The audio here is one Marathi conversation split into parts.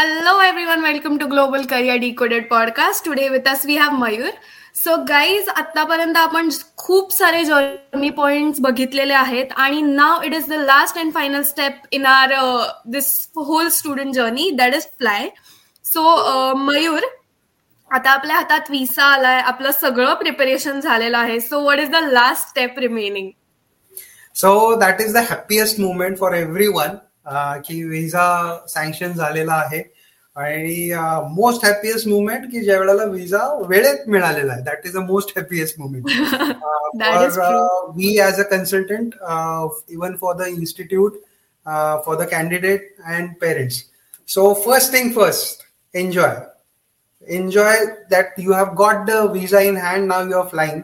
Hello, everyone. Welcome to Global Career Decoded podcast. Today with us we have Mayur. So guys आतापर्यंत आपण खूप सारे जर्नी पॉइंट बघितलेले आहेत आणि now it is the last and final step in our this whole student journey that is fly so Mayur आता आपल्या हातात विसा आलाय आपलं सगळं प्रिपरेशन झालेलं आहे so what is the last step remaining so that is the happiest moment for everyone की व्हिसा सँक्शन झालेला आहे आणि मोस्ट हॅपीएस्ट मुवमेंट की ज्या वेळेला विजा वेळेत मिळालेला आहे. That is a most happiest moment for we as a consultant even for the institute for the candidate and parents so first thing first enjoy enjoy that you have got the visa in hand now you are flying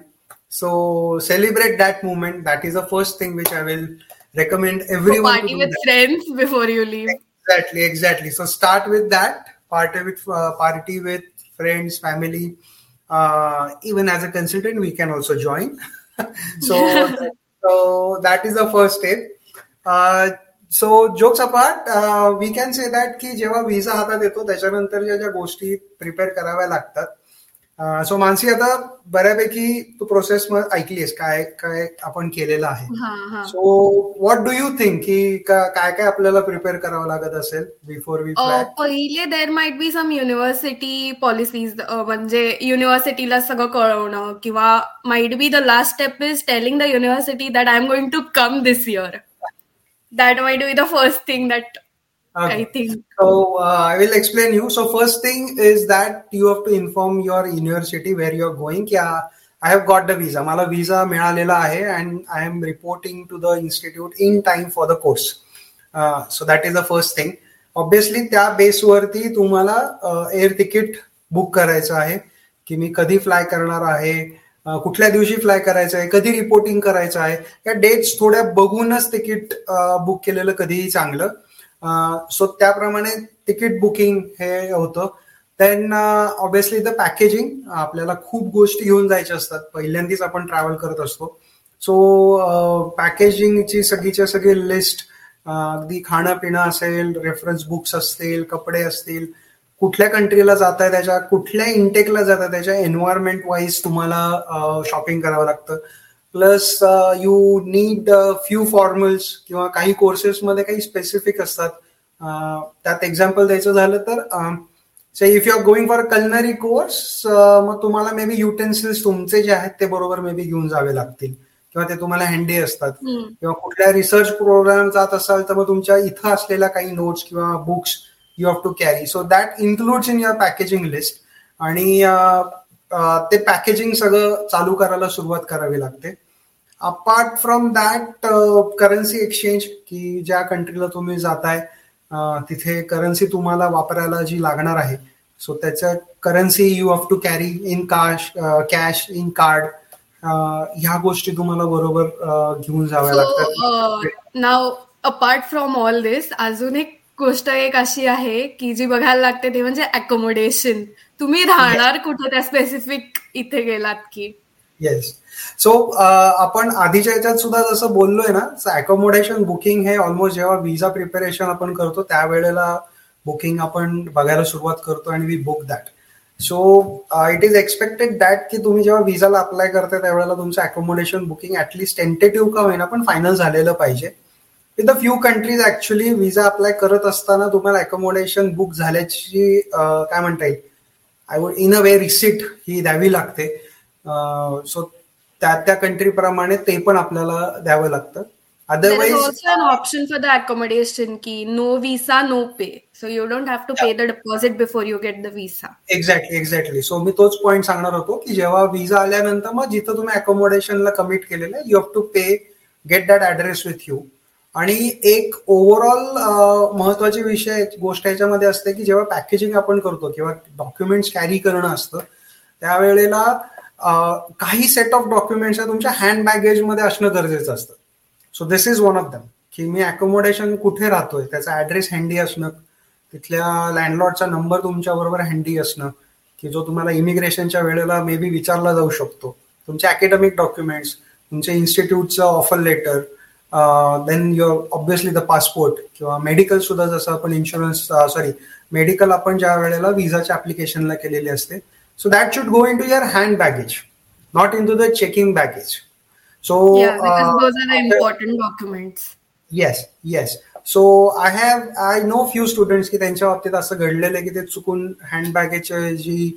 so celebrate that moment. That is the first thing which i will recommend everyone party with friends before you leave. Exactly exactly so start with that party with uh, party with friends family uh, even as a consultant we can also join so so that is the first step uh, so jokes apart we can say that की जेव्हा व्हिसा हातात येतो त्याच्यानंतर ज्या ज्या गोष्टी प्रिपेअर कराव्या लागतात सो मानसी आता बऱ्यापैकी तू प्रोसेस ऐकलीस काय काय आपण केलेलं आहे. So what do you think की काय काय आपल्याला प्रिपेअर करावं लागत असेल बिफोर वी पहिले there might be some university policies म्हणजे युनिव्हर्सिटीला सगळं कळवणं किंवा might be the last step is telling the university that I am going to come this year that might be the first thing that Okay. I think. So uh, I will explain you. So first thing is that you have to inform your university where you are going. Yeah, I have got the visa. मला visa मिळालेला आहे and I am reporting to the institute in time for the course. Uh, so that is the first thing. Obviously त्या बेसवरती तुम्हाला एअर तिकीट बुक करायचं आहे की मी कधी फ्लाय करणार आहे कुठल्या दिवशी फ्लाय करायचं आहे कधी रिपोर्टिंग करायचं आहे या डेट्स थोड्या बघूनच तिकीट बुक केलेलं कधीही चांगलं सो त्याप्रमाणे तिकीट बुकिंग हे होतं. देन ऑब्विसली द पॅकेजिंग आपल्याला खूप गोष्टी घेऊन जायच्या असतात. पहिल्यांदाच आपण ट्रॅव्हल करत असतो. सो पॅकेजिंगची सगळीच्या सगळी लिस्ट अगदी खाणं पिणं असेल रेफरन्स बुक्स असतील कपडे असतील कुठल्या कंट्रीला जात आहे त्याच्या कुठल्या इंटेकला जात आहे त्याच्या एन्व्हायरमेंट वाईज तुम्हाला शॉपिंग करावं लागतं. Plus you need few formals किंवा काही कोर्सेसमध्ये काही स्पेसिफिक असतात. त्यात एक्झाम्पल द्यायचं झालं तर say if you are going for culinary course मग तुम्हाला मे बी युटेन्सिल्स तुमचे जे आहेत ते बरोबर मे बी घेऊन जावे लागतील. किंवा ते तुम्हाला हँडी असतात. किंवा कुठल्या रिसर्च प्रोग्राम जात असाल तर मग तुमच्या इथं असलेल्या काही नोट्स किंवा books you have to carry so that includes in your packaging list आणि ते पॅकेजिंग सगळं चालू करायला सुरुवात करावी लागते. Apart from that currency exchange की ज्या कंट्रीला तुम्ही जाताय तिथे करन्सी तुम्हाला वापरायला जी लागणार आहे सो त्याच्या currency you have to carry in cash cash in card ह्या गोष्टी तुम्हाला बरोबर घेऊन जाव्या लागतात. Now apart from all this अजून एक गोष्ट एक अशी आहे की जी बघायला लागते ते म्हणजे अकोमोडेशन तुम्ही राहणार कुठे त्या स्पेसिफिक इथे गेलात की? येस सो uh, आपण आधीच्या याच्यात सुद्धा जसं बोललोय ना अकोमोडेशन बुकिंग हे ऑलमोस्ट जेव्हा विजा प्रिपेरेशन आपण करतो त्यावेळेला बुकिंग आपण बघायला सुरुवात करतो आणि we book that so it is expected that की तुम्ही जेव्हा विजाला अप्लाय करता त्यावेळेला तुमचं अकोमोडेशन बुकिंग ऍटलीस्ट टेंटेटिव्ह का होईना पण फायनल झालेलं पाहिजे. With the few countries actually visa apply करत असताना तुम्हाला अकोमोडेशन बुक झाल्याची uh, काय म्हणता येईल? I would in a way receipt ही द्यावी लागते. सो त्या त्या कंट्री प्रमाणे ते पण आपल्याला द्यावं लागतं. Otherwise option for the accommodation की no visa no pay so you don't have to pay the deposit before you get the visa exactly exactly so मी तोच पॉईंट सांगणार होतो की जेव्हा विजा आल्यानंतर मग जिथं तुम्ही अकोमोडेशनला कमिट केलेलं you have to pay get that address with you आणि एक ओव्हरऑल महत्वाची विषय गोष्ट याच्यामध्ये असते की जेव्हा पॅकेजिंग आपण करतो किंवा डॉक्युमेंट्स कॅरी करणं असतं त्यावेळेला काही सेट ऑफ डॉक्युमेंट्स तुमच्या हँड बॅगेजमध्ये असणं गरजेचं असतं. So this is one of them की मी अकोमोडेशन कुठे राहतोय त्याचा ऍड्रेस हँडी असणं तिथल्या लँडलॉर्डचा नंबर तुमच्या बरोबर हँडी असणं की जो तुम्हाला इमिग्रेशनच्या वेळेला मे बी विचारला जाऊ शकतो. तुमचे अकॅडमिक डॉक्युमेंट्स तुमच्या इन्स्टिट्यूटचं offer letter then your obviously the passport किंवा मेडिकल सुद्धा जसं आपण इन्शुरन्स सॉरी मेडिकल आपण ज्या वेळेला विजाच्या ऍप्लिकेशनला केलेली असते so that should go into your hand baggage not into the checking baggage so important documents yes yes so I have I know few students की त्यांच्या बाबतीत असं घडलेलं आहे की ते चुकून हँड बॅगेजच्या जी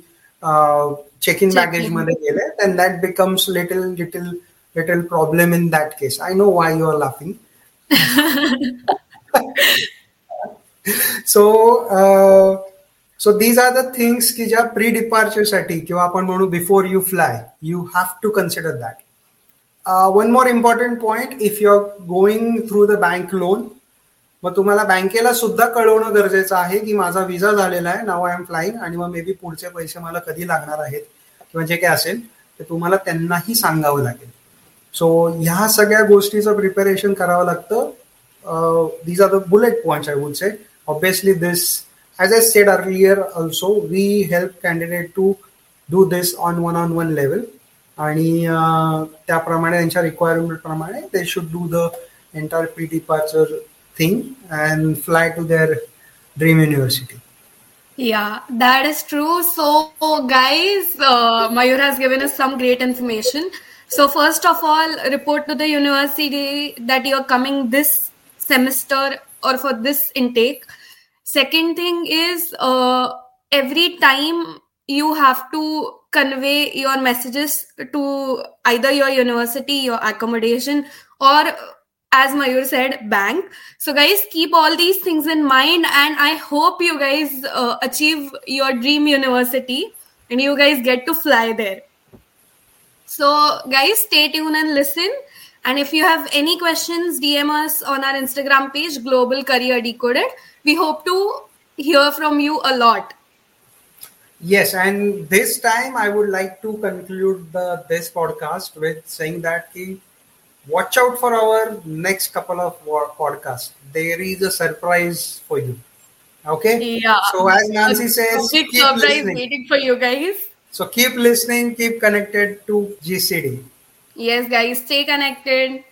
चेक इन बॅगेजमध्ये गेले. Then that becomes little little little problem in that case I know why you are laughing so so these are the things की ज्या प्री डिपार्चरसाठी किंवा आपण म्हणू before you fly you have to consider that one more important point if you are going through the bank loan मग तुम्हाला बँकेला सुद्धा कळवणं गरजेचं आहे की माझा विजा झालेला आहे नाव आय एम फ्लाईंग आणि मग मे बी पुढचे पैसे मला कधी लागणार आहेत किंवा जे काय असेल ते तुम्हाला त्यांनाही सांगावं लागेल. सो ह्या सगळ्या गोष्टीचं प्रिपेरेशन करावं लागतं. These are the bullet points I would say obviously this As I said earlier also we help candidate to do this on one on one level आणि त्याप्रमाणे त्यांच्या रिक्वायरमेंट प्रमाणे they should do the entire pre departure thing and fly to their dream university. Yeah, that is true. So, guys, uh, Mayur has given us some great information. So, first of all, report to the university that you're coming this semester or for this intake. Second thing is, uh, every time you have to convey your messages to either your university, your accommodation, or as Mayur said, bank. So, guys, keep all these things in mind, and I hope you guys uh, achieve your dream university and you guys get to fly there. So, guys, stay tuned and listen. And if you have any questions, DM us on our Instagram page, Global Career Decoded. We hope to hear from you a lot. Yes, and this time I would like to conclude the this podcast with saying that ki, watch out for our next couple of podcasts. There is a surprise for you. Okay. Yeah. So as Nancy says, big keep surprise listening. waiting for you guys. So keep listening, keep connected to GCD. Yes, guys, stay connected.